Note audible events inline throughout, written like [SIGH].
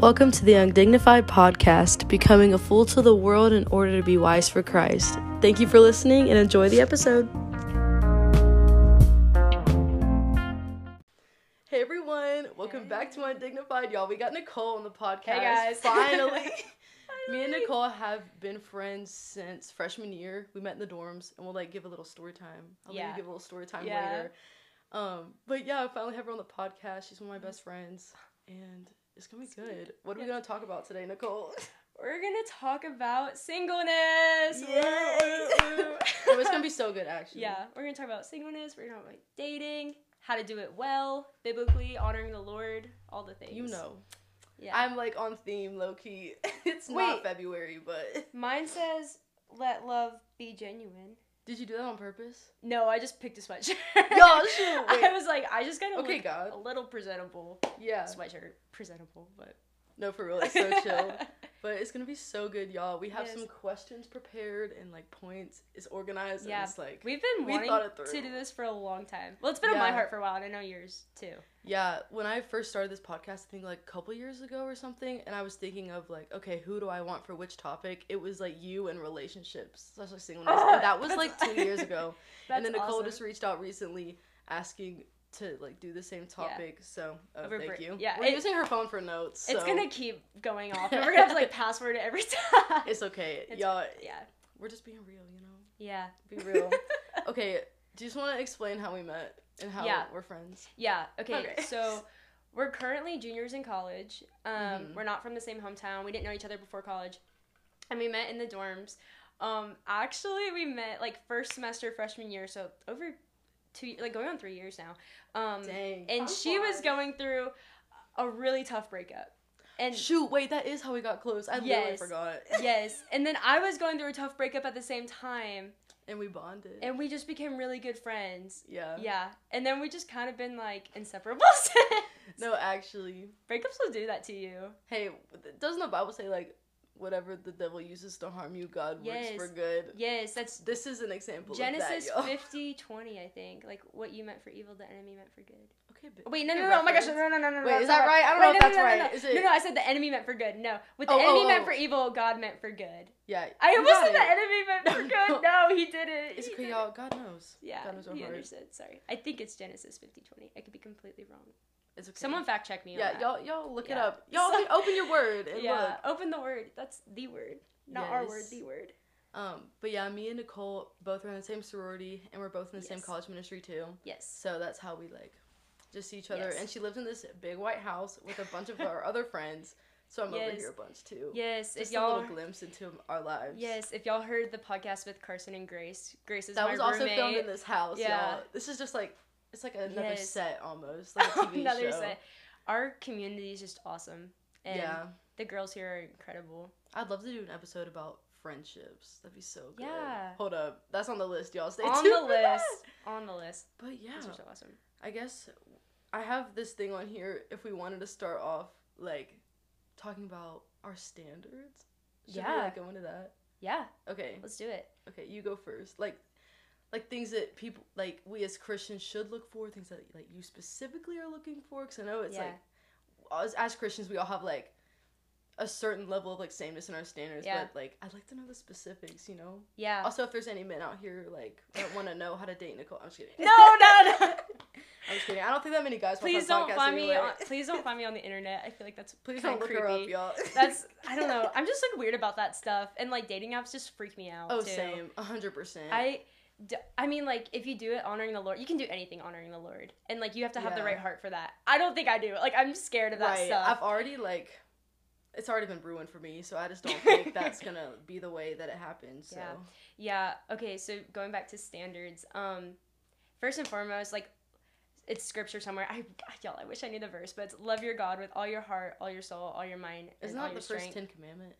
Welcome to the Undignified Podcast, becoming a fool to the world in order to be wise for Christ. Thank you for listening and enjoy the episode. Hey everyone, welcome back to Undignified, y'all. We got Nicole on the podcast. Hey, guys. [LAUGHS] Finally. Me and Nicole have been friends since freshman year. We met in the dorms, and we'll like give a little story time. I'll Yeah. give a little story time Yeah. later. Um, but yeah, I finally have her on the podcast. She's one of my best friends, and it's gonna be good. What are we gonna talk about today, Nicole? [LAUGHS] We're gonna talk about singleness. Yay! oh, it's gonna be so good, actually. Yeah, we're gonna talk about singleness. We're gonna talk about dating, how to do it well, biblically, honoring the Lord, all the things. You know, Yeah. I'm like on theme, low key. [LAUGHS] it's not February, but Mine says, "Let love be genuine." Did you do that on purpose? No, I just picked a sweatshirt. Shoot. [LAUGHS] I was like, I just gotta Okay, look God. a little presentable. Yeah. Sweatshirt, presentable, but No, for real, it's so chill. [LAUGHS] But it's gonna be so good, y'all. We have Yes. some questions prepared and like points. It's organized Yeah, and it's like We've been We wanting to do this for a long time. Well, it's been on my heart for a while, and I know yours too. Yeah, when I first started this podcast, I think like a couple years ago or something, and I was thinking of like, okay, who do I want for which topic? It was like you and relationships, especially singleness, and that was [LAUGHS] like two years ago. [LAUGHS] and then Nicole awesome. just reached out recently asking to like do the same topic. So oh, Over thank you. yeah, we're it- using her phone for notes. It's so gonna keep going off. and [LAUGHS] We're gonna have to like password it every time. It's okay, It's- y'all. yeah. We're just being real, you know. Yeah. Be [LAUGHS] real. okay, do you just want to explain how we met and how Yeah. we're friends? Yeah. Okay. Okay. So we're currently juniors in college. Um, Mhm. we're not from the same hometown. We didn't know each other before college, and we met in the dorms. Um, actually, we met like first semester freshman year, so over two, like going on three years now. Um, Dang. and she was going through a really tough breakup, and Shoot, wait, that is how we got close. I literally forgot. [LAUGHS] yes, [LAUGHS] and then I was going through a tough breakup at the same time, And we bonded. and we just became really good friends. yeah. Yeah, and then we just kind of been like inseparable [LAUGHS] since. No, actually. breakups will do that to you. Hey, doesn't the Bible say like whatever the devil uses to harm you, God Yes. works for good? Yes, that's This is an example Genesis of that, y'all. [LAUGHS] 50 20, I think. Like what you meant for evil, the enemy meant for good. Okay, but Wait, no, okay, no, no, oh my gosh, no, no, no, no, no. Wait, that's is that right? I don't Wait, know if that's no, no, right. No, Is no, it- no, I said the enemy meant for good. No, what the Oh, enemy oh, meant oh. for evil, God meant for good. Yeah. I almost said the enemy meant for [LAUGHS] good. No, he didn't. It's okay, y'all. God knows. Yeah, God knows our he heart. understood. Sorry, I think it's Genesis 50 20. I could be completely wrong. It's okay. Someone fact check me on Yeah, y'all, y'all look it up. Y'all So- open your word and yeah, look. open the word. That's the word, not our word. The word. Um, but yeah, me and Nicole both are in the same sorority, and we're both in the same college ministry too. Yes. So that's how we like just see each other. Yes. And she lives in this big white house with a bunch of our [LAUGHS] other friends. So I'm over here a bunch too. Yes. Just if a y'all little glimpse into our lives. Yes, if y'all heard the podcast with Carson and Grace, Grace is That was also roommate. filmed in this house, Yeah. y'all. This is just like it's like another Yes. set almost, like a [LAUGHS] TV Another show. set. Our community is just awesome, and yeah, the girls here are incredible. I'd love to do an episode about friendships. That'd be so good. Yeah. Hold up, that's on the list, y'all. Stay on tuned On the for that. list, on the list. But yeah, so awesome. I guess I have this thing on here. If we wanted to start off like talking about our standards, should we Yeah. like go into that? Yeah, Okay, let's do it. okay, you go first. Like, like things that people like we as Christians should look for, things that like you specifically are looking for. Because I know it's Yeah. like as, as Christians we all have like a certain level of like sameness in our standards, Yeah. but like I'd like to know the specifics. You know. Yeah. Also, if there's any men out here like that want to know how to date Nicole, I'm just kidding. no, no, no. [LAUGHS] I'm just kidding. I don't think that many guys. please don't find me. On, please don't find me on the internet. I feel like that's Please don't look creepy. her up, y'all. [LAUGHS] That's I don't know. I'm just like weird about that stuff, and like dating apps just freak me out. oh too. same, a hundred percent. I, I mean, like, if you do it honoring the Lord, you can do anything honoring the Lord, and like, you have to have the right heart for that. I don't think I do. Like, I'm scared of that right. stuff. I've already like, it's already been ruined for me, so I just don't think that's [LAUGHS] gonna be the way that it happens. So Yeah. yeah. Okay. So going back to standards, um, first and foremost, like, it's scripture somewhere. I, y'all, I wish I knew the verse, but it's love your God with all your heart, all your soul, all your mind, isn't that the first. Ten Commandment?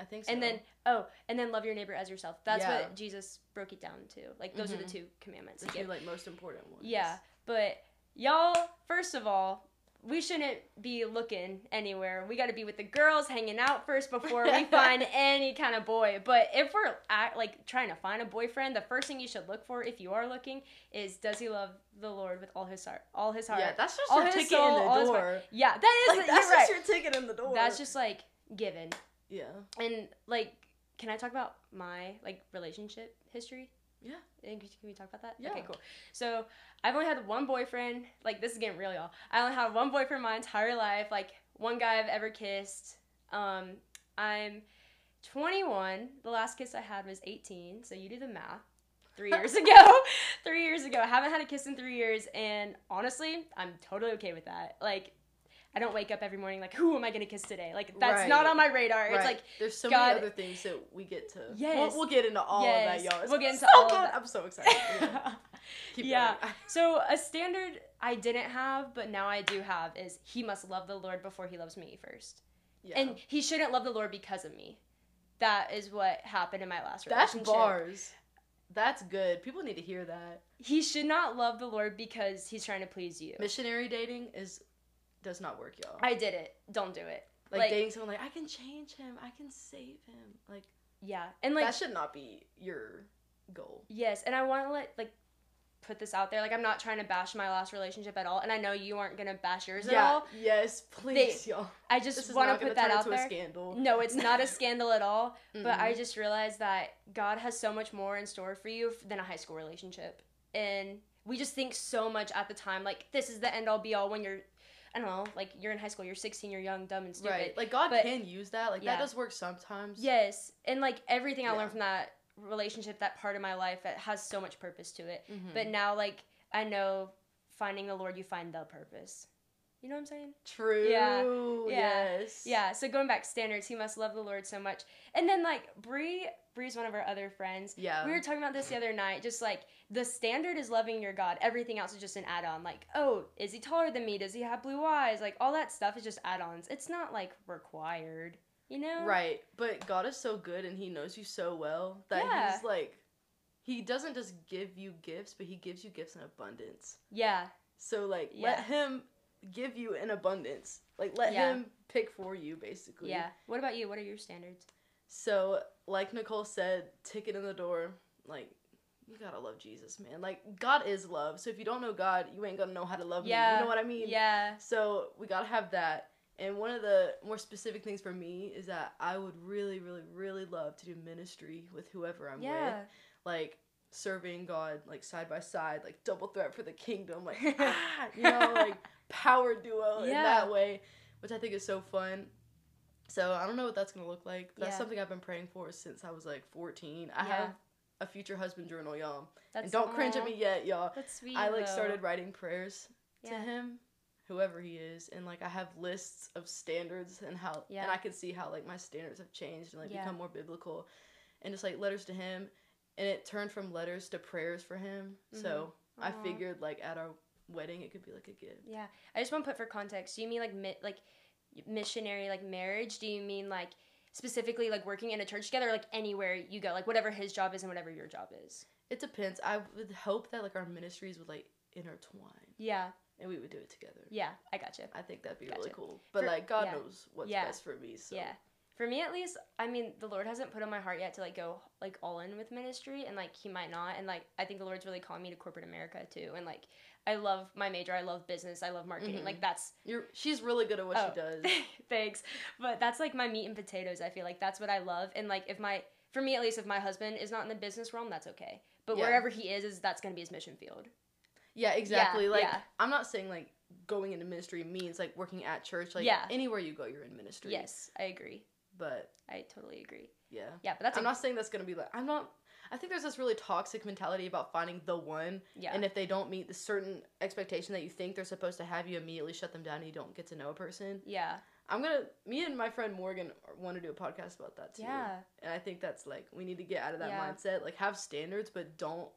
I think so. and then oh, and then love your neighbor as yourself. That's Yeah. what Jesus broke it down to. Like those are the Mhm. two commandments. the two like most important ones. Yeah, but y'all, first of all, we shouldn't be looking anywhere. We got to be with the girls, hanging out first before we [LAUGHS] find any kind of boy. But if we're at, like trying to find a boyfriend, the first thing you should look for, if you are looking, is does he love the Lord with all his heart, all his heart? Yeah, that's just all your ticket soul, in the door. Yeah, that is. Like, that's right. just your ticket in the door. That's just like given. Yeah. And like, can I talk about my like relationship history? Yeah. Can we talk about that? Yeah. Okay, cool. So I've only had one boyfriend. Like this is getting real, y'all. I only had one boyfriend my entire life. Like one guy I've ever kissed. Um, I'm 21. The last kiss I had was 18. So you do the math. Three years [LAUGHS] ago. [LAUGHS] three years ago. I haven't had a kiss in three years, and honestly, I'm totally okay with that. Like. I don't wake up every morning like, who am I gonna kiss today? Like that's not on my radar. It's like there's so God- many other things that we get to. Yes. We'll, we'll get into all Yes. of that, y'all. It's We'll get into so all of good. that. I'm so excited. [LAUGHS] Yeah. Keep Yeah. [LAUGHS] So a standard I didn't have, but now I do have is he must love the Lord before he loves me first. yeah. And he shouldn't love the Lord because of me. That is what happened in my last that's relationship. bars. That's good. People need to hear that. He should not love the Lord because he's trying to please you. Missionary dating is does not work, y'all. I did it. Don't do it. like, like- dating someone like I can change him, I can save him. Like, Yeah. And like that should not be your goal. yes, and I want to let like put this out there. Like I'm not trying to bash my last relationship at all, and I know you aren't going to bash yours at all. Yes, please, y'all. I just want to put that out there. a scandal. No, it's not a [LAUGHS] scandal at all. But I just realized that God has so much more in store for you than a high school relationship. And we just think so much at the time, like, this is the end all be all when you're, I don't know, like, you're in high school, you're 16, you're young, dumb, and stupid. Right. Like God But- can use that. Like Yeah. that does work sometimes. Yes. And, like, everything I Yeah. learned from that relationship, that part of my life, it has so much purpose to it. Mhm. But now, like, I know finding the Lord, you find the purpose. You know what I'm saying? True. Yeah. Yeah. Yes. Yeah, so going back standards, he must love the Lord so much. And then like Bree, Bree's one of our other friends. Yeah. We were talking about this the other night. Just like the standard is loving your God. Everything else is just an add-on. Like, oh, is he taller than me? Does he have blue eyes? Like all that stuff is just add-ons. It's not like required. You know? Right. But God is so good and he knows you so well that Yeah. he's like he doesn't just give you gifts, but he gives you gifts in abundance. Yeah. So like Yeah. let him give you in abundance. Like let Yeah. him pick for you basically. Yeah. What about you? What are your standards? So like Nicole said, ticket in the door, like you gotta love Jesus, man. Like God is love. So if you don't know God, you ain't gonna know how to love me. Yeah. You know what I mean? Yeah. So we gotta have that. And one of the more specific things for me is that I would really, really, really love to do ministry with whoever I'm Yeah. with. Like serving God like side by side, like double threat for the kingdom, like ah, you know, [LAUGHS] like power duo in that way, which I think is so fun. So I don't know what that's gonna look like. That's Yeah. something I've been praying for since I was like 14. I Yeah. have a future husband journal, y'all. That's and don't cringe at me yet, y'all. That's sweet. I like though. started writing prayers to him, whoever he is, and like I have lists of standards and how Yeah. and I can see how like my standards have changed and like Yeah. become more biblical, and just like letters to him, and it turned from letters to prayers for him. Mm-hmm. So I figured like at our wedding it could be like a gift. Yeah, I just want to put for context. Do you mean like mi- like missionary like marriage? Do you mean like specifically like working in a church together, or, like anywhere you go, like whatever his job is and whatever your job is? It depends. I would hope that like our ministries would like intertwine Yeah, and we would do it together. yeah, I gotcha. I think that'd be really cool. But For- like God yeah. knows what's Yeah. best for me. So Yeah. For me at least, I mean, the Lord hasn't put on my heart yet to like go like all in with ministry and like he might not and like I think the Lord's really calling me to corporate America too and like I love my major, I love business, I love marketing. Mhm. Like that's you're she's really good at what Oh. she does. [LAUGHS] Thanks. But that's like my meat and potatoes. I feel like that's what I love. And like if my for me at least if my husband is not in the business realm, that's okay. But Yeah. wherever he is is that's going to be his mission field. Yeah, exactly. like yeah. I'm not saying like going into ministry means like working at church. Like Yeah. anywhere you go, you're in ministry. Yes, I agree. But I totally agree. yeah. Yeah, but that's I'm a, not saying that's gonna be like I'm not I think there's this really toxic mentality about finding the one yeah. and if they don't meet the certain expectation that you think they're supposed to have, you immediately shut them down and you don't get to know a person. yeah. I'm gonna me and my friend Morgan want to do a podcast about that too. Yeah. And I think that's like we need to get out of that Yeah. mindset. Like have standards but don't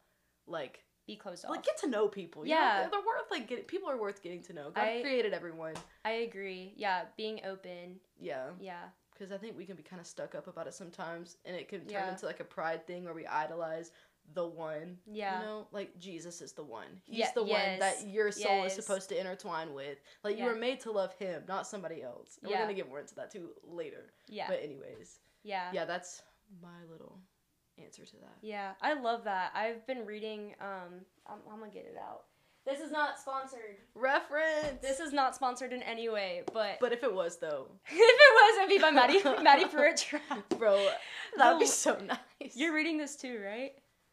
like Be closed off. like get to know people. you know? Yeah. They're, they're worth like getting people are worth getting to know. God I- created everyone. I agree. Yeah, being open. Yeah. Yeah. Because I think we can be kind of stuck up about it sometimes, and it can turn Yeah. into like a pride thing where we idolize the one. Yeah. You know, like Jesus is the one. He's Yeah, the one yes, that your soul yes. is supposed to intertwine with. Like you were made to love him, not somebody else. And Yeah. we're gonna get more into that too later. Yeah. But anyways, yeah. yeah, that's my little answer to that. Yeah, I love that. I've been reading. Um, I'm, I'm gonna get it out. This is not sponsored. Reference. This is not sponsored in any way, but, But if it was though, [LAUGHS] if it was, it'd be by Maddie [LAUGHS] Maddie Pruitt. bro, that would be so nice. You're reading this too, right?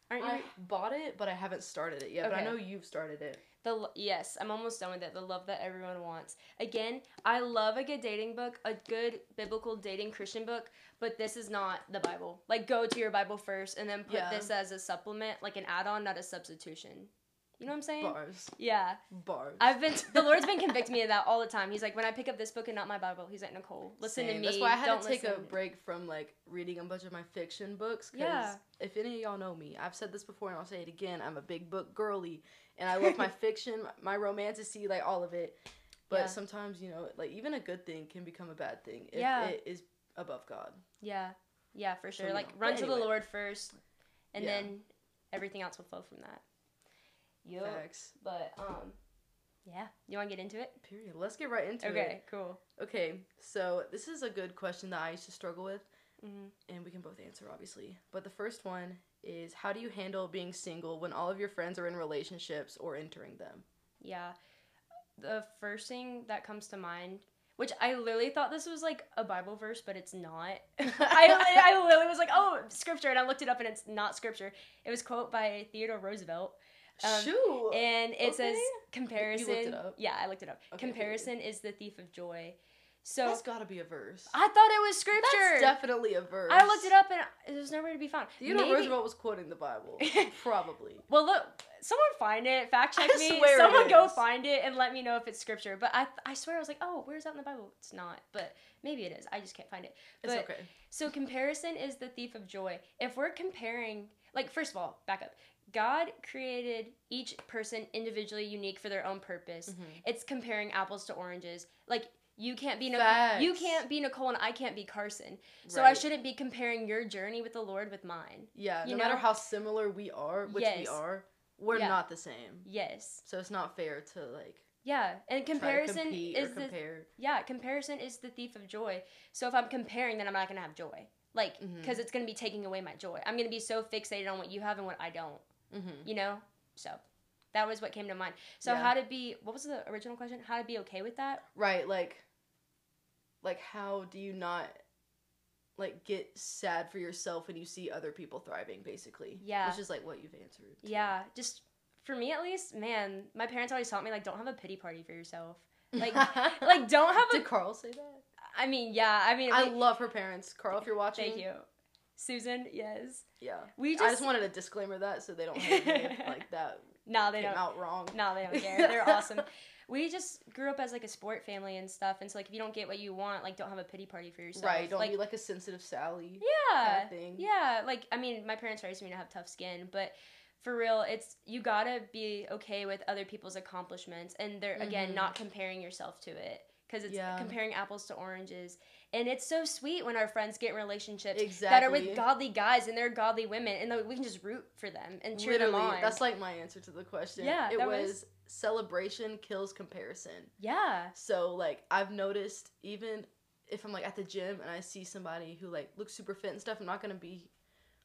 Aren't you? I bought it, but I haven't started it yet. But I know you've started it. The yes, I'm almost done with it. The love that everyone wants. Again, I love a good dating book, a good biblical dating Christian book, but this is not the Bible. Like go to your Bible first and then put Yeah. this as a supplement, like an add-on, not a substitution. You know what I'm saying? Bars. Yeah. Bars. I've been the Lord's been [LAUGHS] convicting me of that all the time. He's like, when I pick up this book and not my Bible, he's like, Nicole, listen to me. That's why I had don't to take a break from like reading a bunch of my fiction books. Cause Yeah. if any of y'all know me, I've said this before and I'll say it again. I'm a big book girly, and I love my [LAUGHS] fiction, my romantasy, like all of it. But Yeah. sometimes you know, like even a good thing can become a bad thing if Yeah. it is above God. Yeah, yeah, for sure. you like know, run but to the. Lord first, and Yeah. then everything else will flow from that. Yup. Facts. But um, yeah. You want to get into it? Period. Let's get right into it. Okay, cool. Okay. So this is a good question that I used to struggle with. hmm and we can both answer obviously. But the first one is how do you handle being single when all of your friends are in relationships or entering them? Yeah. The first thing that comes to mind, which I literally thought this was like a Bible verse, but it's not. [LAUGHS] I, I literally was like, oh, scripture, and I looked it up, and it's not scripture. It was quote by Theodore Roosevelt, Um, Shoot. and it says Okay. comparison. it up? Yeah, I looked it up. Okay, comparison is the thief of joy. So That's got to be a verse. I thought it was scripture. That's definitely a verse. I looked it up, and there's nowhere to be found. Theodore Maybe- Roosevelt was quoting the Bible. [LAUGHS] Probably. Well, look, someone find it, fact check I me. swear it someone go find it and let me know if it's scripture. But I, I swear I was like, oh, where's that in the Bible? It's not, but maybe it is. I just can't find it. It's okay. So comparison is the thief of joy. If we're comparing, like, first of all, back up. God created each person individually unique for their own purpose. Mhm. It's comparing apples to oranges. Like you can't be Nicole, you can't be Nicole and I can't be Karsyn. So I shouldn't be comparing your journey with the Lord with mine. Yeah, you no matter how similar we are, which we are, we're Yeah. not the same. Yes. So it's not fair to like Yeah, and comparison is the yeah comparison is the thief of joy. So if I'm comparing, then I'm not gonna have joy, like because it's gonna be taking away my joy. I'm gonna be so fixated on what you have and what I don't. Mm-hmm. You know. So that was what came to mind. So Yeah. how to be? What was the original question? How to be okay with that? Right, like like how do you not like get sad for yourself when you see other people thriving basically. Yeah. Which is like what you've answered. too. Yeah, just for me at least, man. My parents always taught me like don't have a pity party for yourself. Like [LAUGHS] like don't have a. Did Carl say that? I mean, yeah. I mean, I love her parents. Carl, if you're watching. thank you, Susan. Yes. Yeah. We just, I just, wanted to disclaimer that so they don't hate me if [LAUGHS] like that no, they came don't. out wrong. No, they don't care. They're [LAUGHS] awesome. We just grew up as like a sport family and stuff, and so like if you don't get what you want, like don't have a pity party for yourself. Right, don't like, be like a sensitive Sally yeah, kind of thing. yeah. Like I mean, my parents raised me to have tough skin, but for real, it's you gotta be okay with other people's accomplishments, and they're again Mhm. not comparing yourself to it because it's Yeah. comparing apples to oranges. And it's so sweet when our friends get in relationships Exactly. that are with godly guys and they're godly women, and we can just root for them and cheer them on. that's like my answer to the question. Yeah, it was, was- celebration kills comparison. yeah, So like I've noticed even if I'm like at the gym and I see somebody who like looks super fit and stuff, I'm not gonna be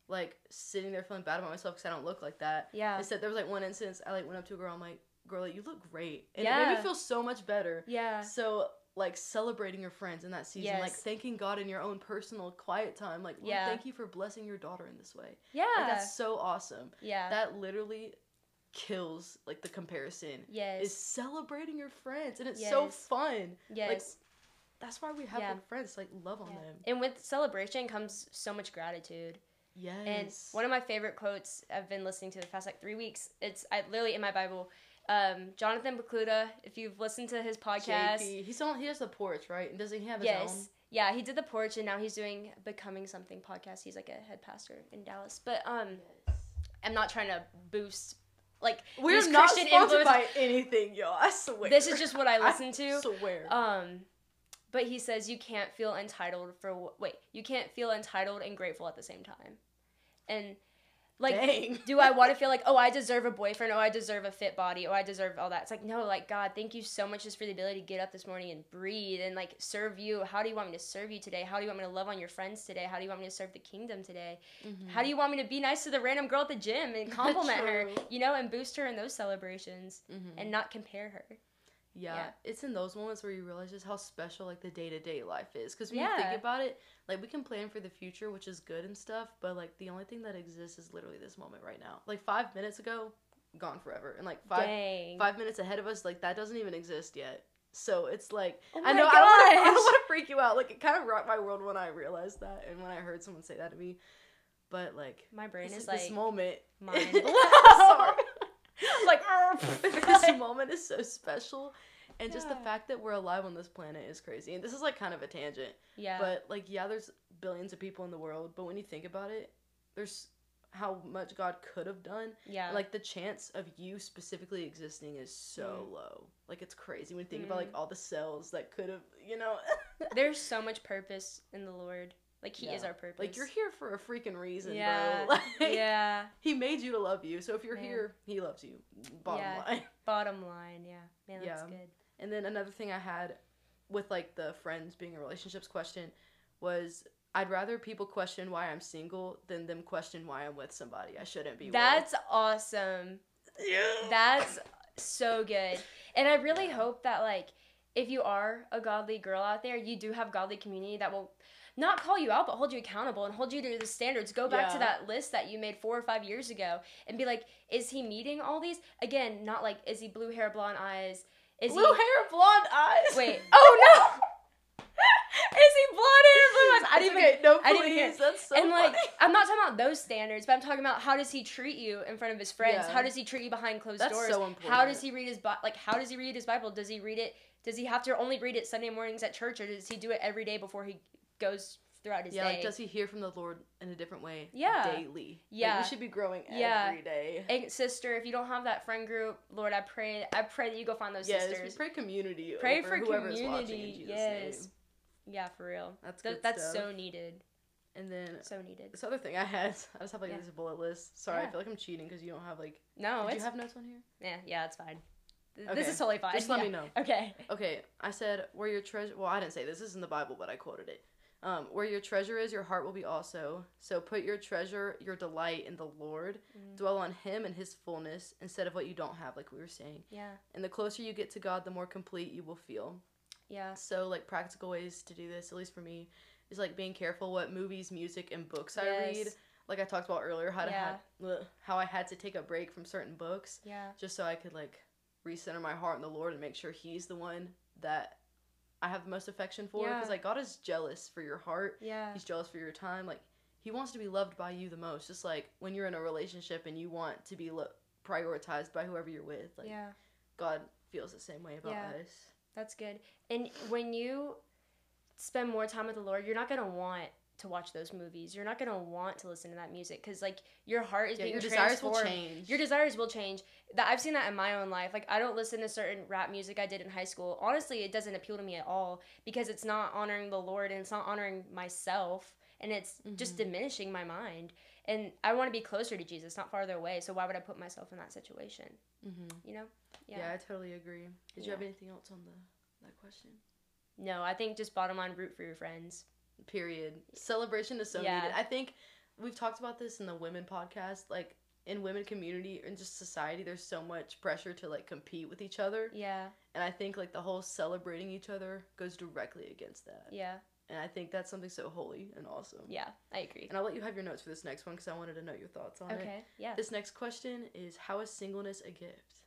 like sitting there feeling bad about myself because I don't look like that. yeah, Instead, there was like one instance I like went up to a girl, I'm like, "Girl, like, you look great," and it made me feel so much better. yeah. So like celebrating your friends in that season, like thanking God in your own personal quiet time, like, Yeah. thank you for blessing your daughter in this way. Yeah. Like that's so awesome. yeah. That literally kills like the comparison. yes. Is celebrating your friends and it's so fun. yes. That's why we have Yeah. like friends, like love on Yeah. them. And with celebration comes so much gratitude. Yes. And one of my favorite quotes I've been listening to the past like three weeks. It's I, literally in my Bible. Um, Jonathan Pokluda, if you've listened to his podcast, JP, he's on. He does the porch, right? And doesn't he have his yes, yeah, he did the porch, and now he's doing becoming something podcast. He's like a head pastor in Dallas. But um, own? I'm not trying to boost like We're not Christian sponsored influence- by anything, yo. I swear. This is just what [LAUGHS] I listen to. swear. Um, but he says you can't feel entitled for wait, you can't feel entitled and grateful at the same time, and like Dang. do I want to feel like, oh, I deserve a boyfriend, oh, I deserve a fit body, oh, I deserve all that? It's like, no, like, God, thank you so much just for the ability to get up this morning and breathe and like serve you. How do you want me to serve you today? How do you want me to love on your friends today? How do you want me to serve the kingdom today? How do you want me to be nice to the random girl at the gym and compliment her, [LAUGHS] you know, and boost her in those celebrations Mhm. and not compare her? Yeah, Yeah. it's in those moments where you realize just how special like the day to day life is. Because when you think about it, like we can plan for the future, which is good and stuff, but like the only thing that exists is literally this moment right now. Like five minutes ago, gone forever, and like five Dang. five minutes ahead of us, like that doesn't even exist yet. So it's like Oh I know I don't wanna- [LAUGHS] I don't want to freak you out. Like it kind of rocked my world when I realized that and when I heard someone say that to me. But like My brain this, is this like moment, mind [LAUGHS] [LAUGHS] [LAUGHS] [LAUGHS] this [LAUGHS] moment is so special and just the fact that we're alive on this planet is crazy and this is like kind of a tangent yeah. but like yeah there's billions of people in the world but when you think about it there's how much god could have done yeah. like the chance of you specifically existing is so Mm. low like it's crazy when you think about like all the cells that could have you know There's so much purpose in the Lord. Like He is our purpose. like you're here for a freaking reason Yeah. bro [LAUGHS] like, yeah. he made you to love you so if you're Man. here he loves you bottom Yeah. line [LAUGHS] Bottom line, yeah. Man, that's Yeah. good. And then another thing I had with like the friends being a relationships question was I'd rather people question why I'm single than them question why I'm with somebody I shouldn't be with That's awesome. Yeah. That's so good. And I really hope that like if you are a godly girl out there, you do have godly community that will not call you out but hold you accountable and hold you to the standards. Go back to that list that you made 4 or 5 years ago and be like, is he meeting all these? Again, not like is he blue hair, blonde eyes? Is Blue he hair, blonde eyes. Wait. [LAUGHS] Oh no. [LAUGHS] is he blonde hair, blue eyes? I didn't even okay. No, I didn't hear- please. That's so and like. I'm not talking about those standards, but I'm talking about how does he treat you in front of his friends? Yeah. How does he treat you behind closed That's doors? so How does he read his Bi- like how does he read his Bible? Does he read it does he have to only read it Sunday mornings at church or does he do it every day before he goes throughout his yeah, day? like does he hear from the Lord in a different way? Yeah. daily. Like, Yeah. we should be growing Yeah. every day. and sister, if you don't have that friend group, Lord, I pray I pray that you go find those Yes, sisters. we pray community. Pray for whoever's watching in community, Jesus' yes. name. Yeah, for real. That's Th- that's stuff. so needed. And then So needed. this other thing I had, [LAUGHS] I just have like Yeah. this bullet list. Sorry, I feel like I'm cheating because you don't have like. No, Did you have notes on here? yeah, yeah, it's fine. Th- Okay. This is totally fine. Just let yeah. me know. Okay. Okay, I said where your treasure. Well, I didn't say this. This is in the Bible, but I quoted it. Um, where your treasure is, your heart will be also. So put your treasure, your delight in the Lord. Mm. Dwell on Him and His fullness instead of what you don't have, like we were saying. Yeah. And the closer you get to God, the more complete you will feel. Yeah. So, like practical ways to do this, at least for me, is like being careful what movies, music, and books I read. Like I talked about earlier, how to Yeah. ugh, how I had to take a break from certain books Yeah. just so I could like recenter my heart in the Lord and make sure He's the one that I have the most affection for. Yeah. Because like God is jealous for your heart. Yeah. He's jealous for your time. Like He wants to be loved by you the most. Just like when you're in a relationship and you want to be lo- prioritized by whoever you're with. Like yeah. God feels the same way about Yeah. us. That's good. And when you spend more time with the Lord, you're not gonna want to watch those movies. You're not gonna want to listen to that music because like your heart is Yeah, being your desires will change. Your desires will change. That I've seen that in my own life. Like I don't listen to certain rap music I did in high school. Honestly, it doesn't appeal to me at all because it's not honoring the Lord and it's not honoring myself and it's just Mhm. diminishing my mind. And I want to be closer to Jesus, not farther away. So why would I put myself in that situation? hmm You know? Yeah. I totally agree. Did you have anything else on the that question? No, I think just bottom line root for your friends. Period. Celebration is so Yeah. needed. I think we've talked about this in the women podcast. Like in women community and just society, there's so much pressure to like compete with each other, Yeah. and I think like the whole celebrating each other goes directly against that. Yeah. And I think that's something so holy and awesome. Yeah. I agree. And I'll let you have your notes for this next one because I wanted to know your thoughts on it. Okay. Yeah. This next question is how is singleness a gift?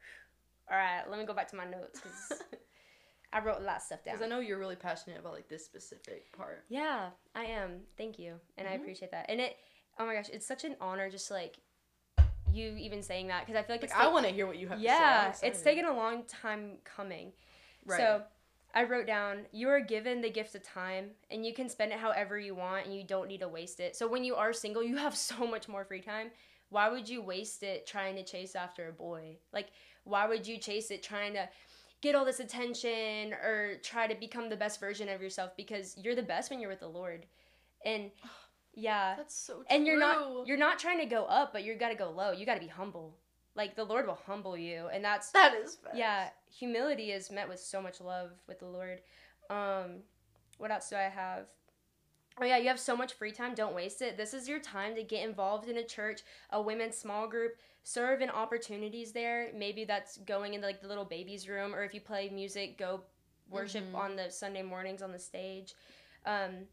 [SIGHS] All right. Let me go back to my notes because [LAUGHS] I wrote a lot of stuff down. Because I know you're really passionate about like this specific part. Yeah, I am. Thank you, and I Mhm. appreciate that. And it, oh my gosh, it's such an honor just like you even saying that because I feel like, Like, it's I ta- want to hear what you have yeah, to say. I'm it's taken a long time coming. right. So I wrote down you are given the gift of time and you can spend it however you want and you don't need to waste it. So when you are single, you have [LAUGHS] so much more free time. Why would you waste it trying to chase after a boy? Like why would you chase it trying to get all this attention or try to become the best version of yourself because you're the best when you're with the Lord. And Yeah. That's so true. and you're not you're not trying to go up, but you got to go low. You got to be humble. Like the Lord will humble you, and that's that is facts. yeah. Humility is met with so much love with the Lord. Um, what else do I have? Oh yeah, you have so much free time. Don't waste it. This is your time to get involved in a church, a women's small group, serve in opportunities there. Maybe that's going into like the little baby's room, or if you play music, go worship Mhm. on the Sunday mornings on the stage. Um,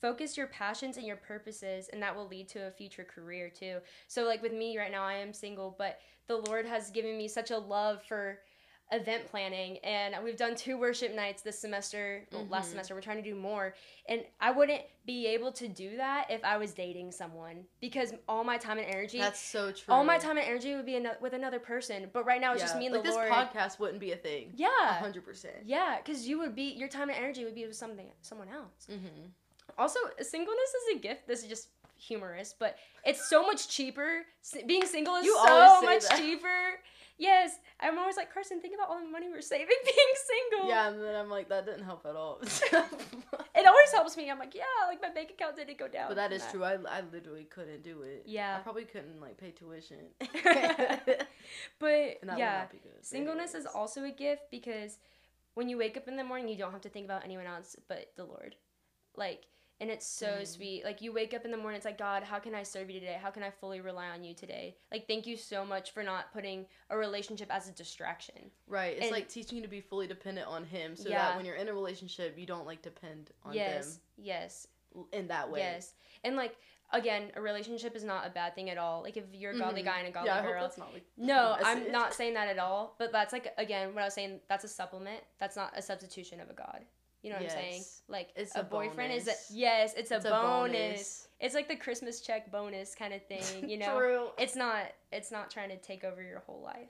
focus your passions and your purposes, and that will lead to a future career too. So like with me right now, I am single, but the Lord has given me such a love for event planning and we've done two worship nights this semester well, last semester we're trying to do more and i wouldn't be able to do that if i was dating someone because all my time and energy That's so true. all my time and energy would be with another person but right now it's just me and like the this lord podcast wouldn't be a thing. yeah hundred percent. yeah because you would be your time and energy would be with something someone else Mm-hmm. also singleness is a gift this is just humorous but it's so much cheaper S- being single is You so much that. cheaper yes i'm always like karsyn think about all the money we're saving [LAUGHS] being single Yeah, and then I'm like, that didn't help at all. [LAUGHS] it always helps me i'm like yeah like my bank account didn't go down but that true. I, I literally couldn't do it. Yeah. I probably couldn't like pay tuition. [LAUGHS] but And that would yeah not be good. Singleness is also a gift because when you wake up in the morning you don't have to think about anyone else but the lord like and it's so Mm. sweet like you wake up in the morning it's like god how can i serve you today how can i fully rely on you today like thank you so much for not putting a relationship as a distraction Right. It's and- like teaching you to be fully dependent on him so Yeah. that when you're in a relationship, you don't like depend on him. yes yes in that way. yes and like again a relationship is not a bad thing at all like if you're a godly Mhm. guy and a godly Yeah, girl that's not like No, I'm not saying that at all. But that's like again what I was saying. That's a supplement. That's not a substitution of a god. You know what I'm saying? Like It's a, a boyfriend is a yes, it's a, It's a bonus. bonus. It's like the Christmas check bonus kind of [LAUGHS] thing. You know, True. it's not it's not trying to take over your whole life.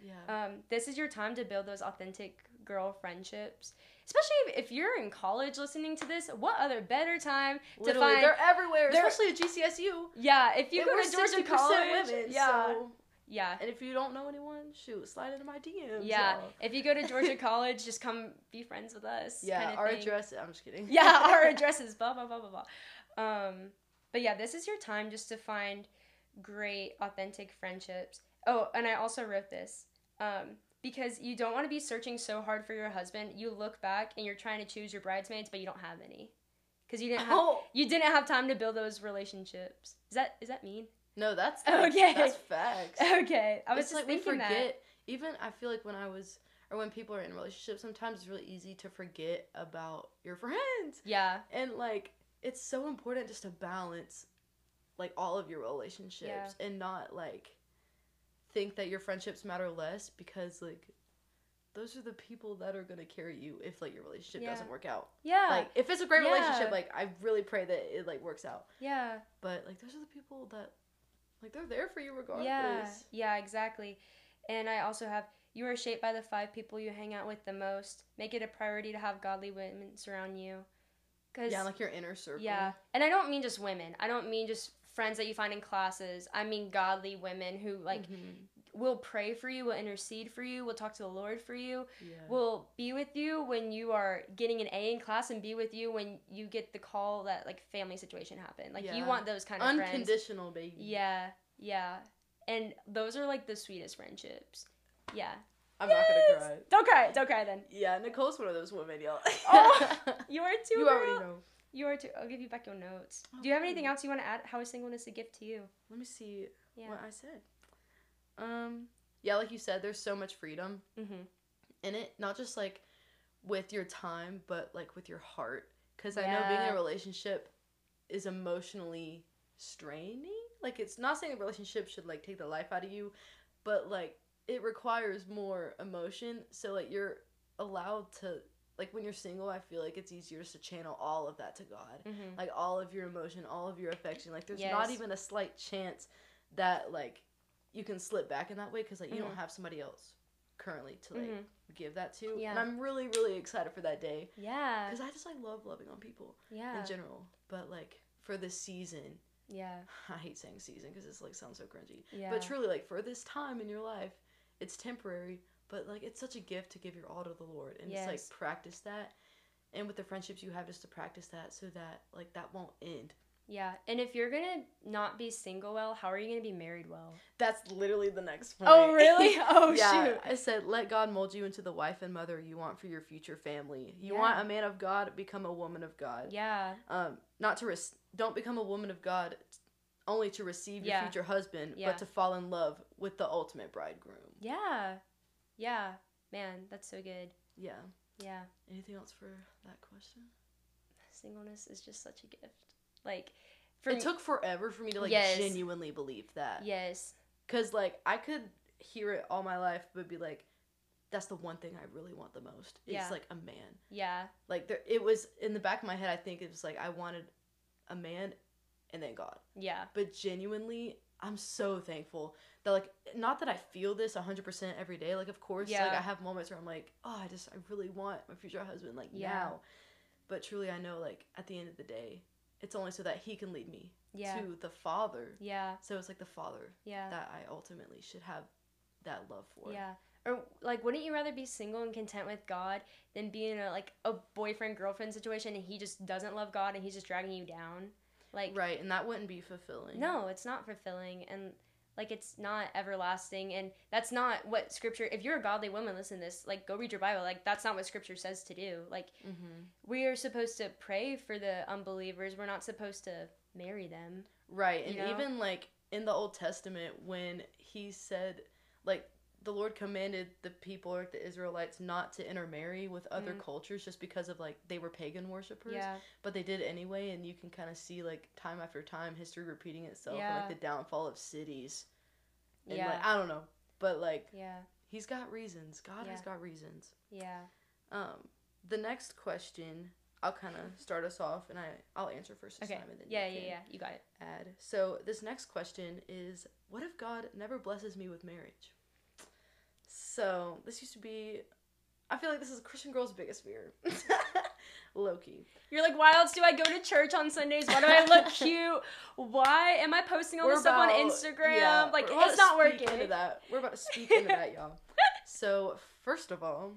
Yeah. Um, this is your time to build those authentic girl friendships. Especially if, if you're in college listening to this, what other better time to Literally, find? they're everywhere, they're- especially at GCSU. yeah, if you go to Georgia 60% College, women, yeah, so- yeah. and if you don't know anyone, shoot, slide into my DMs. Yeah, y'all. if you go to Georgia [LAUGHS] College, just come be friends with us. Yeah, our thing. address. I'm just kidding. Yeah, our [LAUGHS] address is blah blah blah blah blah. Um, but yeah, this is your time just to find great, authentic friendships. Oh, and I also wrote this. Um, because you don't want to be searching so hard for your husband. You look back and you're trying to choose your bridesmaids, but you don't have any, because you didn't have Oh you didn't have time to build those relationships. Is that is that mean? No, that's [LAUGHS] Okay. That's facts. Okay, I was it's just like we forget. that. Even I feel like when I was or when people are in relationships, sometimes it's really easy to forget about your friends. Yeah, And like it's so important just to balance like all of your relationships and not like think that your friendships matter less because like those are the people that are gonna carry you if like your relationship Yeah. doesn't work out. yeah, Like if it's a great Yeah. relationship, like I really pray that it like works out. yeah. But like those are the people that like they're there for you regardless. Yeah, yeah, exactly. And I also have you are shaped by the five people you hang out with the most. Make it a priority to have godly women surround you. Cause Yeah, like your inner circle. yeah, and I don't mean just women. I don't mean just friends that you find in classes. I mean godly women who like Mhm. Will pray for you, we'll intercede for you, we'll talk to the Lord for you, yeah. will be with you when you are getting an A in class, and be with you when you get the call that like family situation happened. Like you want those kind of friends. unconditional baby. Yeah, yeah. And those are like the sweetest friendships. Yeah. I'm not gonna cry. Don't cry. Don't cry then. Yeah, Nicole's one of those women, y'all. [LAUGHS] Oh, [LAUGHS] You are too. you girl. already know. You are too. I'll give you back your notes. Oh, Do you have anything else you want to add? How is singleness a gift to you? Let me see Yeah. what I said. Um, yeah, like you said, there's so much freedom Mm-hmm. in it. Not just like with your time, but like with your heart. Because I know being in a relationship is emotionally straining. Like it's not saying a relationship should like take the life out of you, but like it requires more emotion. So like you're allowed to like when you're single, I feel like it's easier just to channel all of that to God. Mm-hmm. Like all of your emotion, all of your affection. Like there's not even a slight chance that like you can slip back in that way because like you Mhm. don't have somebody else currently to like Mhm. give that to. Yeah. And I'm really really excited for that day Yeah. because I just like love loving on people Yeah. in general. But like for this season, Yeah. [SIGHS] I hate saying season because it's like sounds so cringy. Yeah. But truly, like for this time in your life, it's temporary. But like it's such a gift to give your all to the Lord and just like practice that. And with the friendships you have, just to practice that so that like that won't end. Yeah. And if you're gonna not be single well, how are you gonna be married well? That's literally the next point. Oh really? [LAUGHS] Oh yeah, shoot. I said, let God mold you into the wife and mother you want for your future family. You Yeah. want a man of God, become a woman of God. Yeah. Um, not to res- don't become a woman of God only to receive your Yeah. future husband, Yeah. but to fall in love with the ultimate bridegroom. Yeah. Yeah. Man, that's so good. Yeah. Yeah. Anything else for that question? Singleness is just such a gift. Like for it me- took forever for me to like Yes. genuinely believe that. Yes. Cause like I could hear it all my life, but be like, that's the one thing I really want the most. It's Yeah. like a man. Yeah. Like there, it was in the back of my head. I think it was like I wanted a man, and then God. Yeah. But genuinely, I'm so thankful that like not that I feel this 100% every day. Like of course, like Yeah. I have moments where I'm like, oh, I just I really want my future husband like Yeah. now. But truly, I know like at the end of the day, it's only so that he can lead me Yeah. to the Father. Yeah. So it's like the Father Yeah. that I ultimately should have that love for. Yeah. Or like wouldn't you rather be single and content with God than be in a like a boyfriend girlfriend situation and he just doesn't love God and he's just dragging you down? Like Right, and that wouldn't be fulfilling. no, it's not fulfilling and like it's not everlasting and that's not what scripture if you're a godly woman listen to this like go read your bible like that's not what scripture says to do like Mm-hmm. we are supposed to pray for the unbelievers we're not supposed to marry them Right, and know? even like in the Old Testament, when he said, like, the Lord commanded the people, like the Israelites, not to intermarry with other Mhm. cultures just because of like they were pagan worshippers. yeah But they did anyway, and you can kind of see like time after time history repeating itself, and, like the downfall of cities. And yeah like I don't know, but like yeah he's got reasons. God has got reasons. yeah Um, the next question, I'll kind of [LAUGHS] start us off, and I I'll answer first this okay time, and then yeah you yeah yeah you got it add. So this next question is what if God never blesses me with marriage? So this used to be I feel like this is a Christian girl's biggest fear. [LAUGHS] Loki. You're like, why else do I go to church on Sundays? Why do I look [LAUGHS] cute? Why am I posting all this stuff on Instagram? like, we're about it's to not speak working. Into that. We're about to [LAUGHS] speak into that, y'all. So first of all,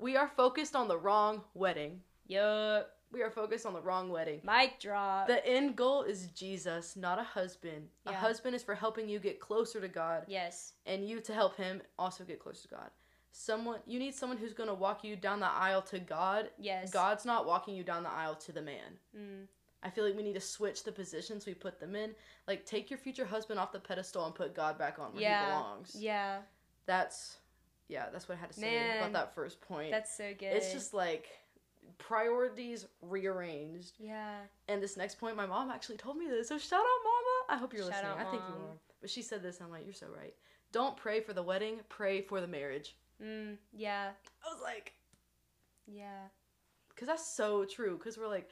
we are focused on the wrong wedding. Yup. We are focused on the wrong wedding. Mic drop. The end goal is Jesus, not a husband. A husband is for helping you get closer to God. yes. and you to help him also get closer to God. Someone you need someone who's going to walk you down the aisle to God. Yes. God's not walking you down the aisle to the man. Mm. I feel like we need to switch the positions we put them in. Like take your future husband off the pedestal and put God back on where Yeah. he belongs. Yeah. That's yeah, that's what I had to say Man, about that first point. That's so good. it's just like priorities rearranged. Yeah. And this next point, my mom actually told me this. So shout out, mama. I hope you're Shout listening. out, I think you are. But she said this. And I'm like, you're so right. Don't pray for the wedding. Pray for the marriage. Mm. Yeah. I was like, Yeah. because that's so true. Because we're like,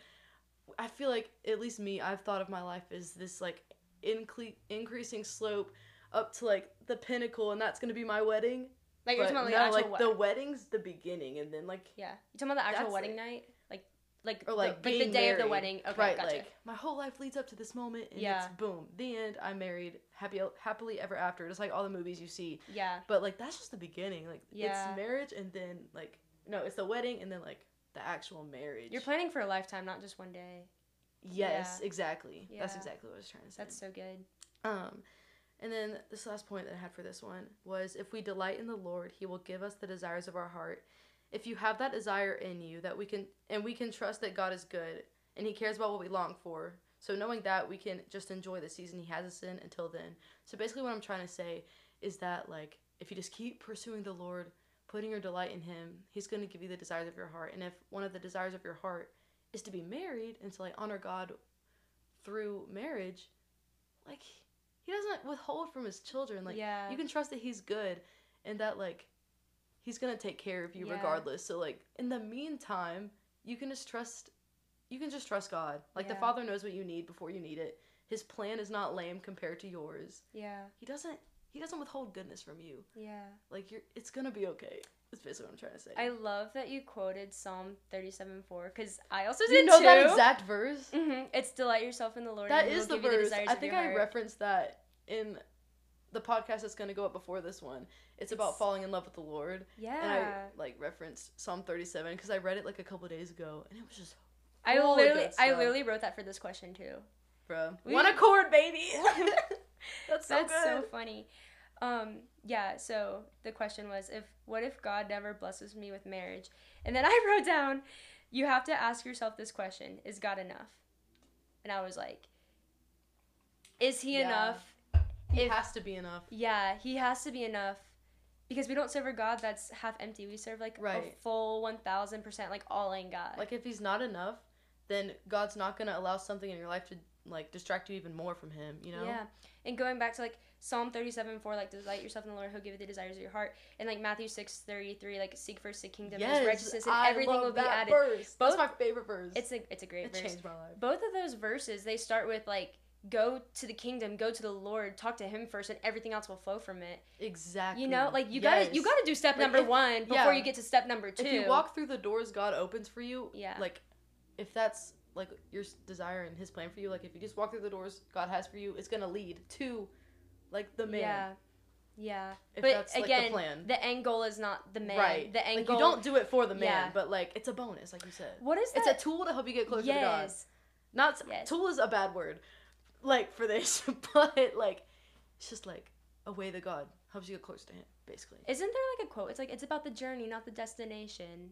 I feel like at least me, I've thought of my life as this like incle- increasing slope up to like the pinnacle, and that's gonna be my wedding. Like you're talking about no, like, like the wedding's the beginning, and then like Yeah. You talking about the actual wedding like- night? Like like or like the, like the day of the wedding. Okay, right? gotcha. Like my whole life leads up to this moment, and Yeah. it's boom, the end. I'm married, happy, happily ever after. Just like all the movies you see. yeah. But like that's just the beginning. Like Yeah. it's marriage, and then like no, it's the wedding, and then like the actual marriage. You're planning for a lifetime, not just one day. Yes, Yeah. exactly. That's exactly what I was trying to say. That's so good. Um, and then this last point that I had for this one was if we delight in the Lord, He will give us the desires of our heart. If you have that desire in you, that we can, and we can trust that God is good and He cares about what we long for. So knowing that, we can just enjoy the season He has us in until then. So basically, what I'm trying to say is that like if you just keep pursuing the Lord, putting your delight in Him, He's going to give you the desires of your heart. And if one of the desires of your heart is to be married and to like honor God through marriage, like he doesn't withhold from his children. Like yeah. you can trust that he's good and that like he's gonna take care of you Yeah. regardless. So like in the meantime, you can just trust you can just trust God. Like the Father knows what you need before you need it. His plan is not lame compared to yours. yeah. He doesn't he doesn't withhold goodness from you. Yeah. Like you're it's gonna be okay. That's basically what I'm trying to say. I love that you quoted Psalm 37 4 because I also did you know too. that exact verse? hmm It's delight yourself in the Lord. That and is the give verse. desires I think I heart. referenced that in the podcast that's going to go up before this one. It's, about falling in love with the Lord, Yeah. and I like referenced Psalm 37 because I read it like a couple days ago, and it was just I literally, I literally wrote that for this question too. bro. We- One accord, baby. [LAUGHS] [LAUGHS] That's so That's good. so funny. Um, yeah, so the question was if what if God never blesses me with marriage? And then [LAUGHS] I wrote down, you have to ask yourself this question, is God enough? And I was like, is he Yeah. enough? He if- has to be enough. Yeah, he has to be enough. Because we don't serve a God that's half empty. We serve like a full one thousand percent like all in God. Like if he's not enough, then God's not gonna allow something in your life to like distract you even more from him. You know? Yeah. And going back to like Psalm 37 4, like delight yourself in the Lord, he'll give you the desires of your heart. And like Matthew 6 33, like seek first the kingdom, his Yes, righteousness, and I everything will be added. Verse. Both- That's my favorite verse. It's a it's a great it verse. changed my life. Both of those verses, they start with like go to the kingdom, go to the Lord, talk to him first, and everything else will flow from it. Exactly. You know, like you gotta you gotta do step Like, number if- one before yeah. you get to step number two. If you walk through the doors God opens for you, Yeah. like if that's like your desire and his plan for you, like if you just walk through the doors God has for you, it's gonna lead to like the man. Yeah. Yeah. If but that's like again, the plan. the end goal is not the man. right. The end like goal you don't do it for the man, Yeah. but like it's a bonus, like you said. What is that? It's a tool to help you get closer to God. yes. Not Yes. tool is a bad word, like for this, [LAUGHS] but like it's just like a way that God helps you get close to Him, basically. Isn't there like a quote? It's like it's about the journey, not the destination.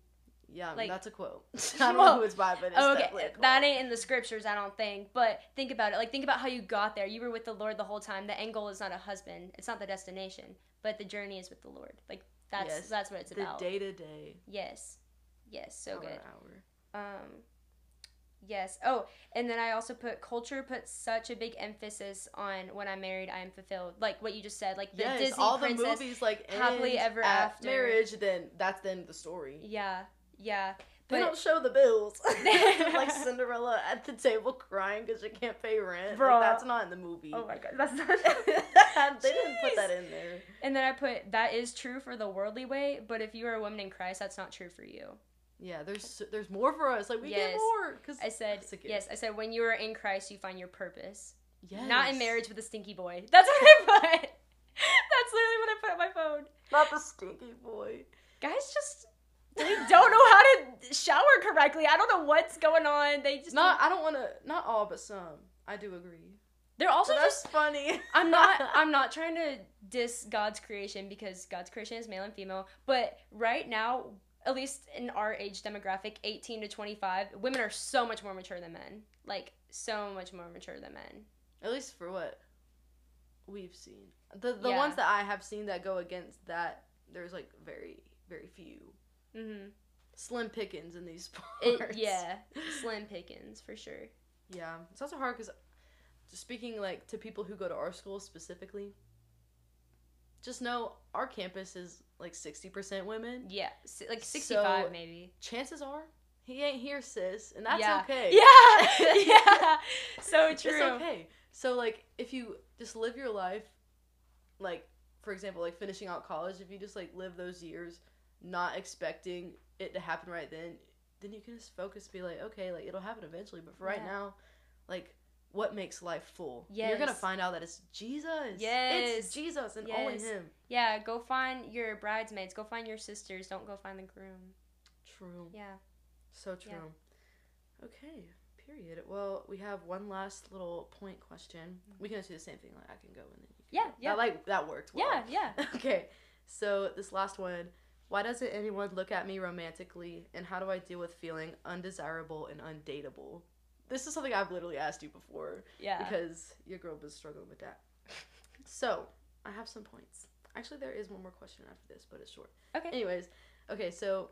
Yeah, like- that's a quote. [LAUGHS] [LAUGHS] I don't Well, know who it's by, but it's Oh, okay, definitely a quote. that ain't in the scriptures, I don't think. But think about it. Like think about how you got there. You were with the Lord the whole time. The end goal is not a husband. It's not the destination, but the journey is with the Lord. Like that's Yes, that's what it's the about. day to day. Yes, yes, so hour good. hour. Um, yes. Oh, and then I also put culture put such a big emphasis on when I'm married, I am fulfilled. Like what you just said. Like the yes, Disney all princess. the movies like happily end ever after. marriage. Then that's the end of the story. Yeah, yeah. They don't show the bills, [LAUGHS] [LAUGHS] like Cinderella at the table crying because she can't pay rent. Bruh. Like, that's not in the movie. oh my god, that's not. [LAUGHS] they didn't put that in there. And then I put that is true for the worldly way, but if you are a woman in Christ, that's not true for you. Yeah, there's there's more for us. Like we Yes. get more because I said That's a gift. yes. I said when you are in Christ, you find your purpose. yes. Not in marriage with a stinky boy. That's what I put. That's literally what I put on my phone. Not the stinky boy. Guys just they don't know how to shower correctly. I don't know what's going on. They just Not I don't want to. Not all, but some. I do agree. they're also So just funny. [LAUGHS] I'm not [LAUGHS] I'm not trying to diss God's creation because God's creation is male and female, but right now, at least in our age demographic, 18 to 25, women are so much more mature than men. Like so much more mature than men. At least for what we've seen. The the Yeah. ones that I have seen that go against that, there's like very very few. Mhm. Slim pickings in these [LAUGHS] It, sports. yeah, slim pickings for sure. Yeah, it's also hard because speaking like to people who go to our school specifically, just know our campus is like sixty percent women. Yeah, si- like 65 So- maybe. Chances are he ain't here, sis, and that's yeah. okay. [LAUGHS] Yeah. [LAUGHS] yeah. So true. It's okay. So like if you just live your life like for example, like finishing out college, if you just like live those years not expecting it to happen right then, then you can just focus be like, okay, like it'll happen eventually, but for right Yeah. now, like what makes life full? You're gonna find out that it's Jesus. Yes. It's Jesus and only him. Yeah, go find your bridesmaids. Go find your sisters. Don't go find the groom. True. Yeah. So true. Yeah. Okay. Period. Well, we have one last little point question. Mm-hmm. We can just do the same thing. Like I can go and then you can Yeah, go. yeah. That, like that worked. Well. Yeah, yeah. [LAUGHS] Okay, so this last one. Why doesn't anyone look at me romantically, and how do I deal with feeling undesirable and undateable? This is something I've literally asked you before Yeah. because your girl was struggling with that. so I have some points. Actually, there is one more question after this, but it's short. okay. Anyways, okay, so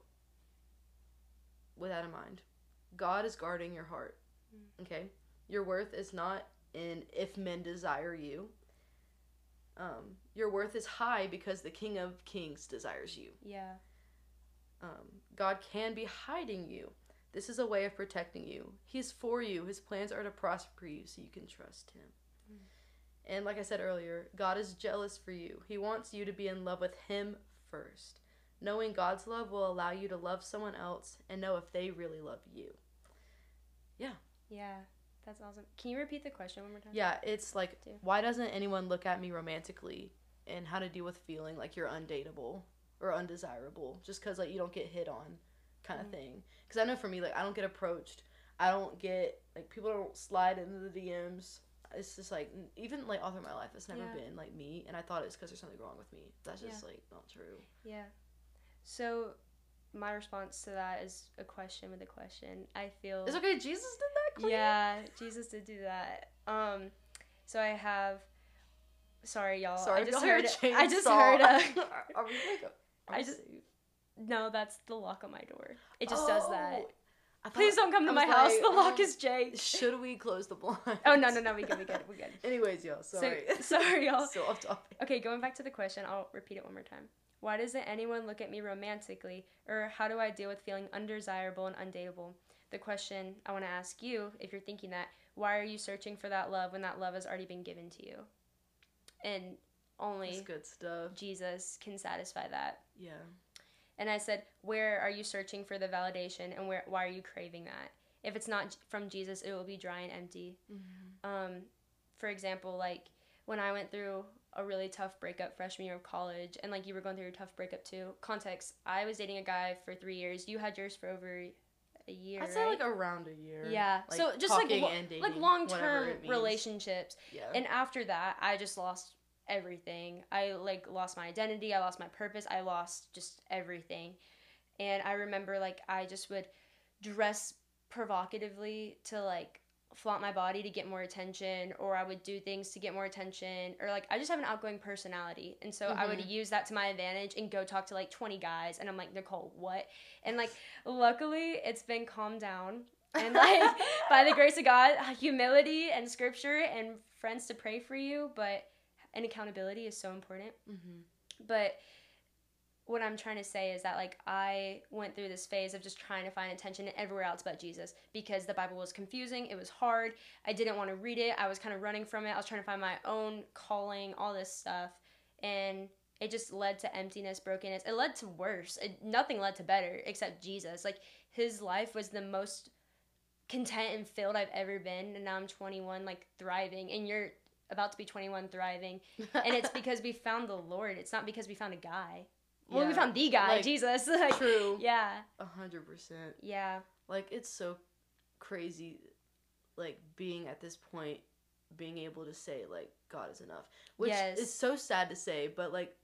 with that in mind, God is guarding your heart. Mm. Okay, your worth is not in if men desire you. Um, your worth is high because the King of Kings desires you. Yeah. Um, God can be hiding you. This is a way of protecting you. He's for you. His plans are to prosper you, so you can trust Him. And like I said earlier, God is jealous for you. He wants you to be in love with Him first. Knowing God's love will allow you to love someone else and know if they really love you. Yeah. Yeah. That's awesome. Can you repeat the question one more time? Yeah, it's like, why doesn't anyone look at me romantically and how to deal with feeling like you're undateable or undesirable just because like you don't get hit on kind of Mhm. thing? Because I know for me, like, I don't get approached. I don't get like people don't slide into the DMs. It's just like even like all through my life, it's never Yeah. been like me, and I thought it's because there's something wrong with me. That's just Yeah. like not true. Yeah. So, my response to that is a question with a question. I feel. It's okay. Jesus did that. Queen. Yeah, Jesus did do that. Um, so I have. Sorry, y'all. Sorry, I just heard. a I just heard. Uh, [LAUGHS] Are we like? a- I just- no, that's the lock on my door. It just does that. Oh, I Please don't come to my was house. like, the lock um, is Jay. Should we close the blinds? [LAUGHS] Oh no no no we good we good we good. [LAUGHS] Anyways, y'all. Sorry. So, sorry y'all. Still off topic. Okay, going back to the question, I'll repeat it one more time. Why doesn't anyone look at me romantically, or how do I deal with feeling undesirable and undateable? The question I want to ask you, if you're thinking that, why are you searching for that love when that love has already been given to you? And That's only good stuff. Jesus can satisfy that. Yeah. And I said, where are you searching for the validation, and where why are you craving that? If it's not from Jesus, it will be dry and empty. Um, for example, like when I went through a really tough breakup freshman year of college, and like you were going through a tough breakup too. Context: I was dating a guy for three years. You had yours for over a year. I'd say right? like around a year. yeah. Like, so just like lo- and dating, like long-term relationships, Yeah. and after that, I just lost everything. I like lost my identity. I lost my purpose. I lost just everything. And I remember like I just would dress provocatively to like flaunt my body to get more attention or I would do things to get more attention or like I just have an outgoing personality. And so I would use that to my advantage and go talk to like 20 guys and I'm like Nicole what? And like luckily it's been calmed down. And like [LAUGHS] by the grace of God humility and scripture and friends to pray for you but and accountability is so important. Mm-hmm. but what I'm trying to say is that like I went through this phase of just trying to find attention everywhere else but Jesus because the Bible was confusing, it was hard. I didn't want to read it. I was kind of running from it. I was trying to find my own calling, all this stuff. And it just led to emptiness, brokenness. It led to worse. It, nothing led to better except Jesus. Like his life was the most content and filled I've ever been and now I'm 21 like thriving and you're about to be 21 thriving and it's [LAUGHS] because we found the Lord. It's not because we found a guy. Well, we found the guy, like, Jesus. [LAUGHS] like, True. Yeah, A hundred percent. yeah, Like it's so crazy, like being at this point, being able to say like God is enough, which Yes. is so sad to say, but like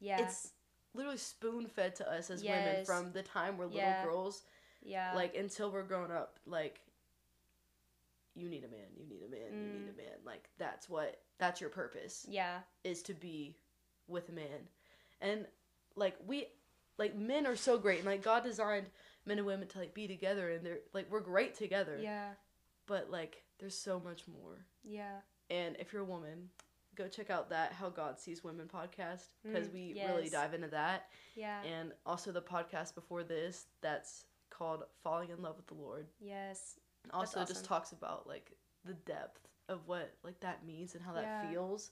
yeah, it's literally spoon fed to us as women from the time we're little Yeah. girls, yeah. like until we're grown up. Like you need a man, you need a man, you need Mm. a man. Like that's what that's your purpose yeah, is to be with a man, and like we like men are so great and like God designed men and women to like be together and they're like we're great together. Yeah, but like there's so much more. Yeah, and if you're a woman go check out that how god sees women podcast because Mm, we really dive into that. Yeah, and also the podcast before this that's called falling in love with the lord. Yes, also just talks about like the depth of what like that means and how that Yeah. feels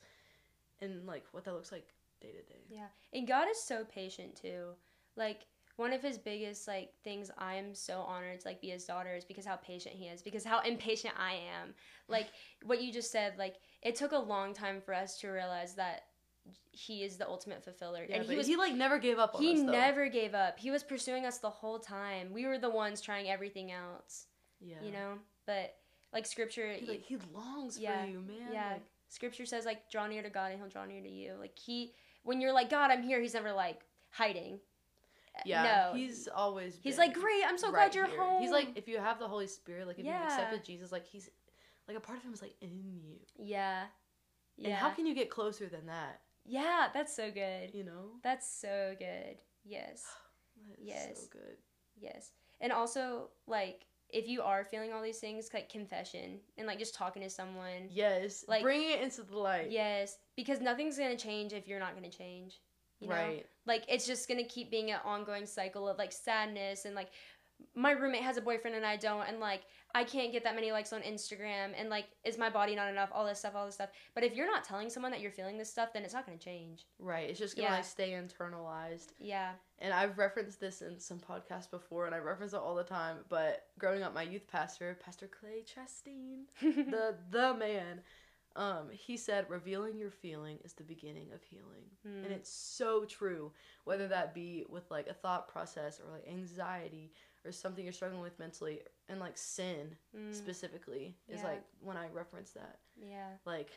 and like what that looks like day to day yeah. And God is so patient too. Like one of his biggest like things I am so honored to like be his daughter is because how patient he is, because how [LAUGHS] impatient I am. Like what you just said, like it took a long time for us to realize that he is the ultimate fulfiller, yeah, and he was he like never gave up on he us, never gave up. He was pursuing us the whole time. We were the ones trying everything else, yeah you know. But like scripture, he, like, he longs Yeah, for you man yeah, like, scripture says like draw near to God and He'll draw near to you. Like he, when you're like God, I'm here. He's never like hiding. Uh, Yeah, no, he's always. he's like great. I'm so right glad you're here. home. He's like, if you have the Holy Spirit, like if Yeah. you've accepted Jesus, like he's, like a part of him is like in you. yeah, yeah, And how can you get closer than that? yeah. That's so good. You know. That's so good. Yes, [SIGHS] Yes. So good. yes, and also like if you are feeling all these things, like confession and like just talking to someone. Yes. Like- bringing it into the light. Yes, because nothing's gonna change if you're not gonna change. You know? Right. Like it's just gonna keep being an ongoing cycle of like sadness and like my roommate has a boyfriend and I don't and like I can't get that many likes on Instagram and like is my body not enough? All this stuff, all this stuff. But if you're not telling someone that you're feeling this stuff, then it's not gonna change. Right. It's just gonna Yeah. like stay internalized. Yeah. And I've referenced this in some podcasts before, and I reference it all the time. But growing up, my youth pastor, Pastor Clay Chastain, [LAUGHS] the the man, Um, he said, revealing your feeling is the beginning of healing. Mm. And it's so true. Whether that be with like a thought process or like anxiety or something you're struggling with mentally and like sin Mm. specifically is Yeah. like when I reference that. Yeah. Like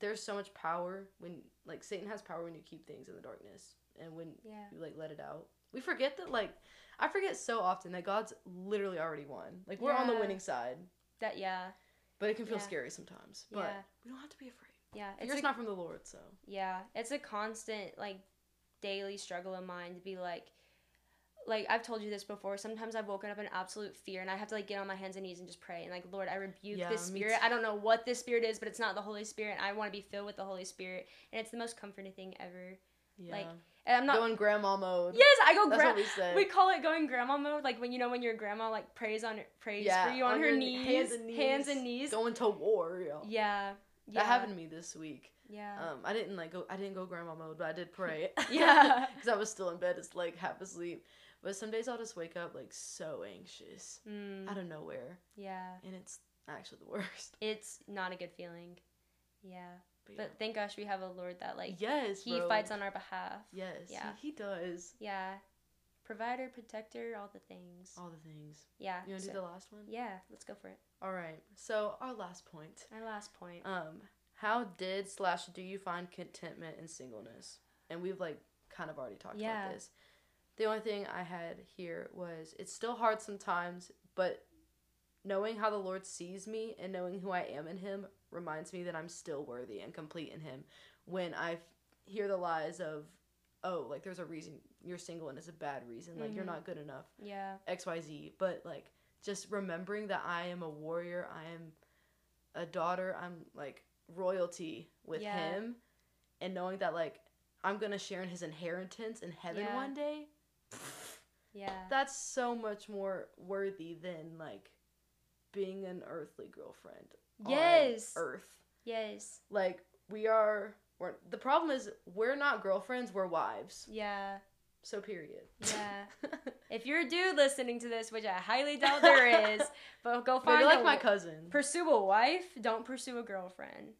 there's so much power when like Satan has power when you keep things in the darkness and when Yeah. you like let it out. We forget that like I forget so often that God's literally already won. Like we're on the winning side, That yeah. but it can feel Yeah. scary sometimes. But Yeah. we don't have to be afraid. Yeah. It's It's a, not from the Lord, so. yeah. It's a constant like daily struggle of mine to be like like I've told you this before. Sometimes I've woken up in absolute fear and I have to like get on my hands and knees and just pray and like Lord, I rebuke Yeah, this spirit. I don't know what this spirit is, but it's not the Holy Spirit. I want to be filled with the Holy Spirit, and it's the most comforting thing ever. Yeah. Like, And I'm not. going grandma mode. yes, I go That's gra- what we. We call it going grandma mode, like when you know when your grandma like prays on prays Yeah, for you on, on her knees, hands and hands and knees. knees. going to war. Yo. Yeah, yeah, That happened to me this week. Yeah, Um, I didn't like go. I didn't go grandma mode, but I did pray. [LAUGHS] Yeah. [LAUGHS] because I was still in bed. It's like half asleep. But some days I'll just wake up like so anxious mm, out of nowhere, yeah. and it's actually the worst. [LAUGHS] It's not a good feeling. Yeah, But, yeah. but thank gosh we have a Lord that like yes, He bro. fights on our behalf. Yes, Yeah. he, he does Yeah, provider, protector, all the things. all the things. Yeah. You wanna so- do the last one? yeah, let's go for it. All right. So our last point. Our last point. Um, how did slash do you find contentment in singleness? And we've like kind of already talked Yeah. about this. The only thing I had here was it's still hard sometimes, but knowing how the Lord sees me and knowing who I am in Him reminds me that I'm still worthy and complete in Him. When I hear the lies of, oh, like there's a reason you're single and it's a bad reason, like you're Mhm. not good enough, yeah. XYZ, but like just remembering that I am a warrior, I am a daughter, I'm like royalty with Yeah. him, and knowing that like I'm gonna share in his inheritance in heaven Yeah. one day, Yeah. that's so much more worthy than like being an earthly girlfriend. Yes. Earth. Yes. Like we are. We're, the problem is we're not girlfriends. We're wives. Yeah. So period. Yeah. [LAUGHS] if you're a dude listening to this, which I highly doubt there is, [LAUGHS] but go find Maybe like a- my cousin. pursue a wife. Don't pursue a girlfriend.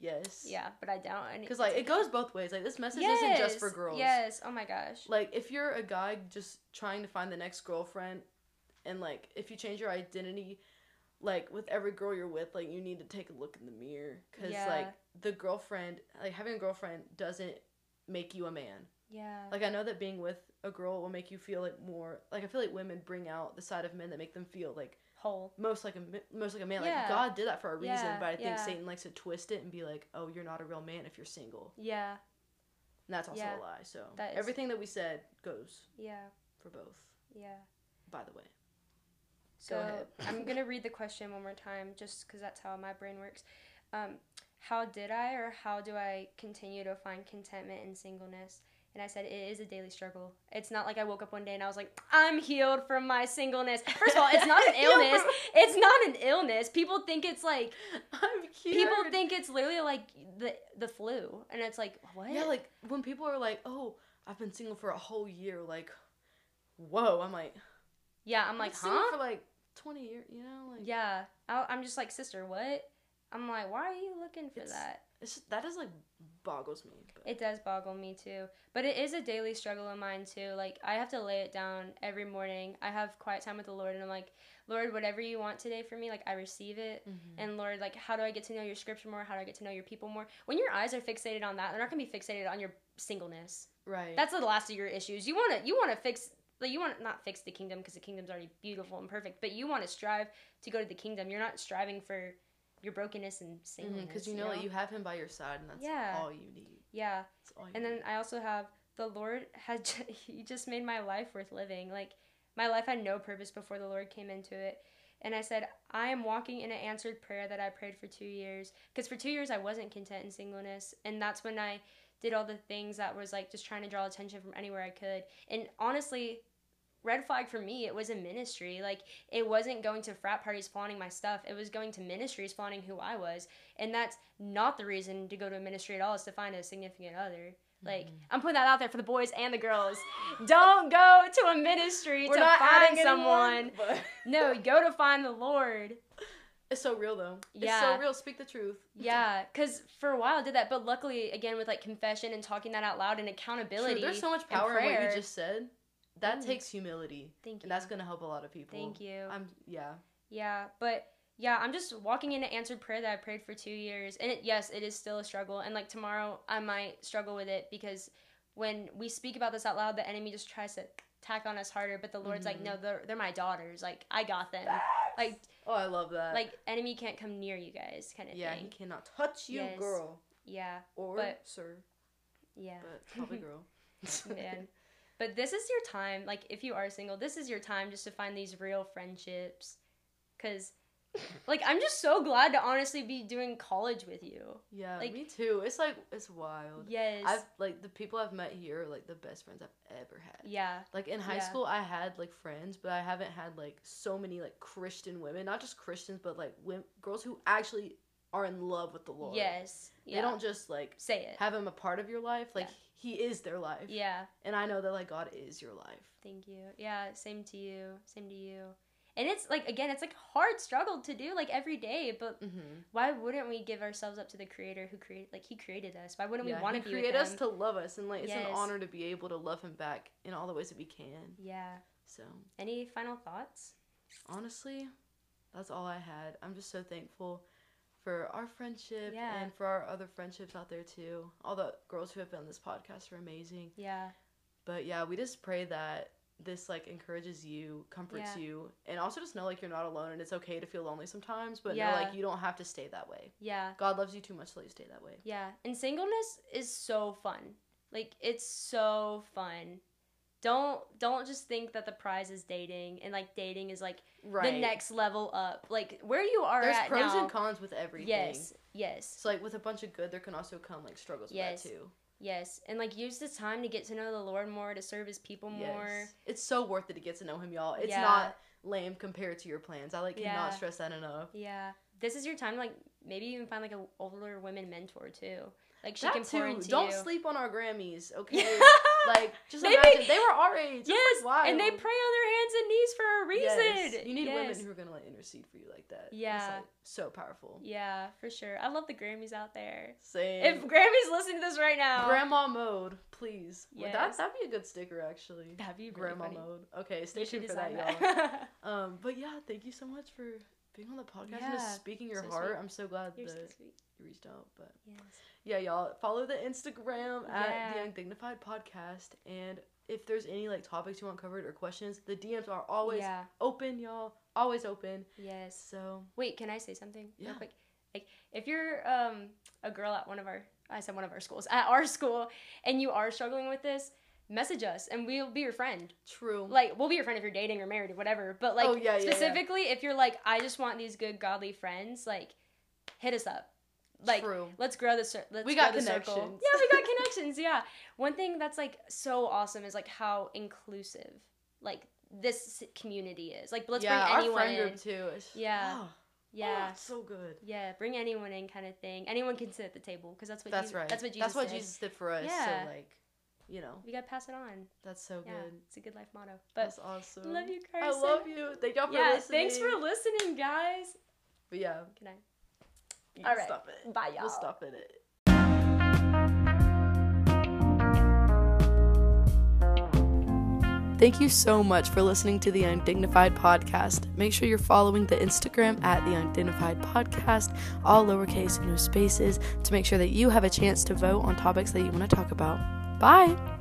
Yes. Yeah, but I doubt any. Because like it goes both ways. Like this message isn't just for girls. Yes. Oh my gosh. Like if you're a guy just trying to find the next girlfriend, and like if you change your identity, like with every girl you're with, like you need to take a look in the mirror because Yeah. like the girlfriend, like having a girlfriend doesn't make you a man. Yeah. Like I know that being with a girl will make you feel like more. Like I feel like women bring out the side of men that make them feel like Whole. most like a most like a man. Yeah. Like God did that for a reason, Yeah, but I think yeah. Satan likes to twist it and be like, oh, you're not a real man if you're single. Yeah. And that's also a lie. So that everything that we said goes Yeah. for both. Yeah. By the way, So Go ahead. I'm [LAUGHS] gonna read the question one more time, just because that's how my brain works. Um, how did I, or how do I continue to find contentment in singleness? And I said it is a daily struggle. It's not like I woke up one day and I was like, I'm healed from my singleness. First of all, it's not an [LAUGHS] illness. It's not an illness. People think it's like I'm cute. people think it's literally like the the flu, and it's like what? Yeah, like when people are like, "Oh, I've been single for a whole year," like, whoa. I'm like, yeah. I'm like, single huh? for like 20 years. You know, like Yeah. I, I'm just like, sister, what? I'm like, why are you looking for that? It's just, that like boggles me. But. It does boggle me too. But it is a daily struggle of mine too. Like I have to lay it down every morning. I have quiet time with the Lord and I'm like, Lord, whatever you want today for me, like I receive it. Mhm. And Lord, like how do I get to know your scripture more? How do I get to know your people more? When your eyes are fixated on that, they're not gonna be fixated on your singleness. right. That's the last of your issues. You wanna you wanna fix like you want to not fix the kingdom because the kingdom's already beautiful and perfect, but you want to strive to go to the kingdom. You're not striving for your brokenness and singleness. because Mm-hmm, you know that you have him by your side, and that's Yeah. all you need. yeah. You And need. then I also have the Lord had j- [LAUGHS] he just made my life worth living. Like my life had no purpose before the Lord came into it. And I said, I am walking in an answered prayer that I prayed for two years. Because for two years I wasn't content in singleness. And that's when I did all the things that was like just trying to draw attention from anywhere I could. And honestly, red flag for me, it was a ministry. Like it wasn't going to frat parties flaunting my stuff. It was going to ministries flaunting who I was. And that's not the reason to go to a ministry at all is to find a significant other. Like Mm-hmm. I'm putting that out there for the boys and the girls. Don't go to a ministry We're to find someone. anyone, but [LAUGHS] No, go to find the Lord. It's so real though. It's Yeah. so real. Speak the truth. Yeah, because for a while I did that, but luckily, again, with like confession and talking that out loud and True, accountability. there's so much power in what you just said. That Mm. takes humility, Thank you. and that's gonna help a lot of people. Thank you. I'm yeah. Yeah, but yeah, I'm just walking into answered prayer that I prayed for two years, and it, yes, it is still a struggle. And like tomorrow, I might struggle with it because when we speak about this out loud, the enemy just tries to tack on us harder. But the Lord's like, Mhm. no, they're they're my daughters. Like I got them. Like Oh, I love that. like enemy can't come near you guys, kind of yeah, he cannot touch you, Yes. girl, Yeah, or But- sir, yeah. but probably [LAUGHS] girl. man. [LAUGHS] But this is your time. Like, if you are single, this is your time just to find these real friendships. Cause, [LAUGHS] like, I'm just so glad to honestly be doing college with you. Yeah, Like- me too. It's like it's wild. Yes. I've like the people I've met here are like the best friends I've ever had. yeah. Like in high Yeah. school, I had like friends, but I haven't had like so many like Christian women, not just Christians, but like women, girls who actually are in love with the Lord. Yes. Yeah. They don't just like say it. have him a part of your life. Like Yeah. he is their life. yeah. And I know that like God is your life. Thank you. Yeah. Same to you. Same to you. And it's like again, it's like hard struggle to do like every day. But Mm-hmm. why wouldn't we give ourselves up to the Creator who created like He created us? Why wouldn't we want to be with created us to love us, and like it's an honor to be able to love him back in all the ways that we can. yeah. So Any final thoughts? honestly, that's all I had. I'm just so thankful for our friendship Yeah. and for our other friendships out there too. All the girls who have been on this podcast are amazing. Yeah. But yeah, we just pray that this like encourages you, comforts Yeah. you, and also just know like you're not alone and it's okay to feel lonely sometimes, but Yeah. know like you don't have to stay that way. Yeah. God loves you too much to let you stay that way. Yeah, and singleness is so fun. Like it's so fun. Don't don't just think that the prize is dating and like dating is like Right. the next level up. Like where you are There's pros now. and cons with everything. yes, yes, So like with a bunch of good, there can also come like struggles Yes. with that too. yes, and like use this time to get to know the Lord more, to serve His people more. Yes. It's so worth it to get to know him, y'all. It's Yeah. not lame compared to your plans. I like Yeah. cannot stress that enough. Yeah, this is your time. to, Like maybe even find like an older women mentor too. Like she that can pour too. into Don't you. sleep on our Grammys, [LAUGHS] okay? Like just Maybe- imagine they were our age. Yes, like, and they pray on their hands and knees for a reason. Yes. You need Yes. women who are gonna like intercede for you like that. It's, Yeah. like, so powerful. Yeah, for sure. I love the Grammys out there. Same. If Grammy's listening to this right now, Grandma mode, please. Well, that that'd be a good sticker actually. that'd be really Grandma funny. mode. Okay, stay tuned for that, design y'all. [LAUGHS] Um, but yeah, thank you so much for being on the podcast and Yeah, just speaking your so heart. sweet. I'm so glad You're that so you reached out. But Yes. Yeah, y'all follow the Instagram at Yeah. the Undignified Podcast, and if there's any like topics you want covered or questions, the DMs are always yeah. open, y'all. Always open. Yes. So Wait, can I say something Yeah. real quick? Like, if you're um a girl at one of our, I said one of our schools, at our school, and you are struggling with this, message us and we'll be your friend. true. Like, we'll be your friend if you're dating or married or whatever. But like, Oh, yeah. specifically, if you're like, I just want these good godly friends, like, hit us up. Like, true. let's grow the cir- let's We got grow the circle. Yeah, we got [LAUGHS] connections. Yeah. One thing that's like so awesome is like how inclusive like this community is. Like let's yeah, bring our anyone friend in. group too. Yeah. [GASPS] Oh, Yeah. oh, so good. Yeah, bring anyone in kind of thing. Anyone can sit at the table because that's what That's Jesus, right. That's what Jesus That's what said. Jesus did for us. Yeah. So like, you know, We got to pass it on. that's so Yeah. good. It's a good life motto. But That's awesome. love you, Karsyn. I love you. Thank y'all for yeah, listening. thanks for listening, guys. But yeah. Good night. You All can right. Stop it. Bye, y'all. We'll stop in it. Thank you so much for listening to the Undignified Podcast. Make sure you're following the Instagram at the Undignified Podcast, all lowercase, and no spaces, to make sure that you have a chance to vote on topics that you want to talk about. Bye!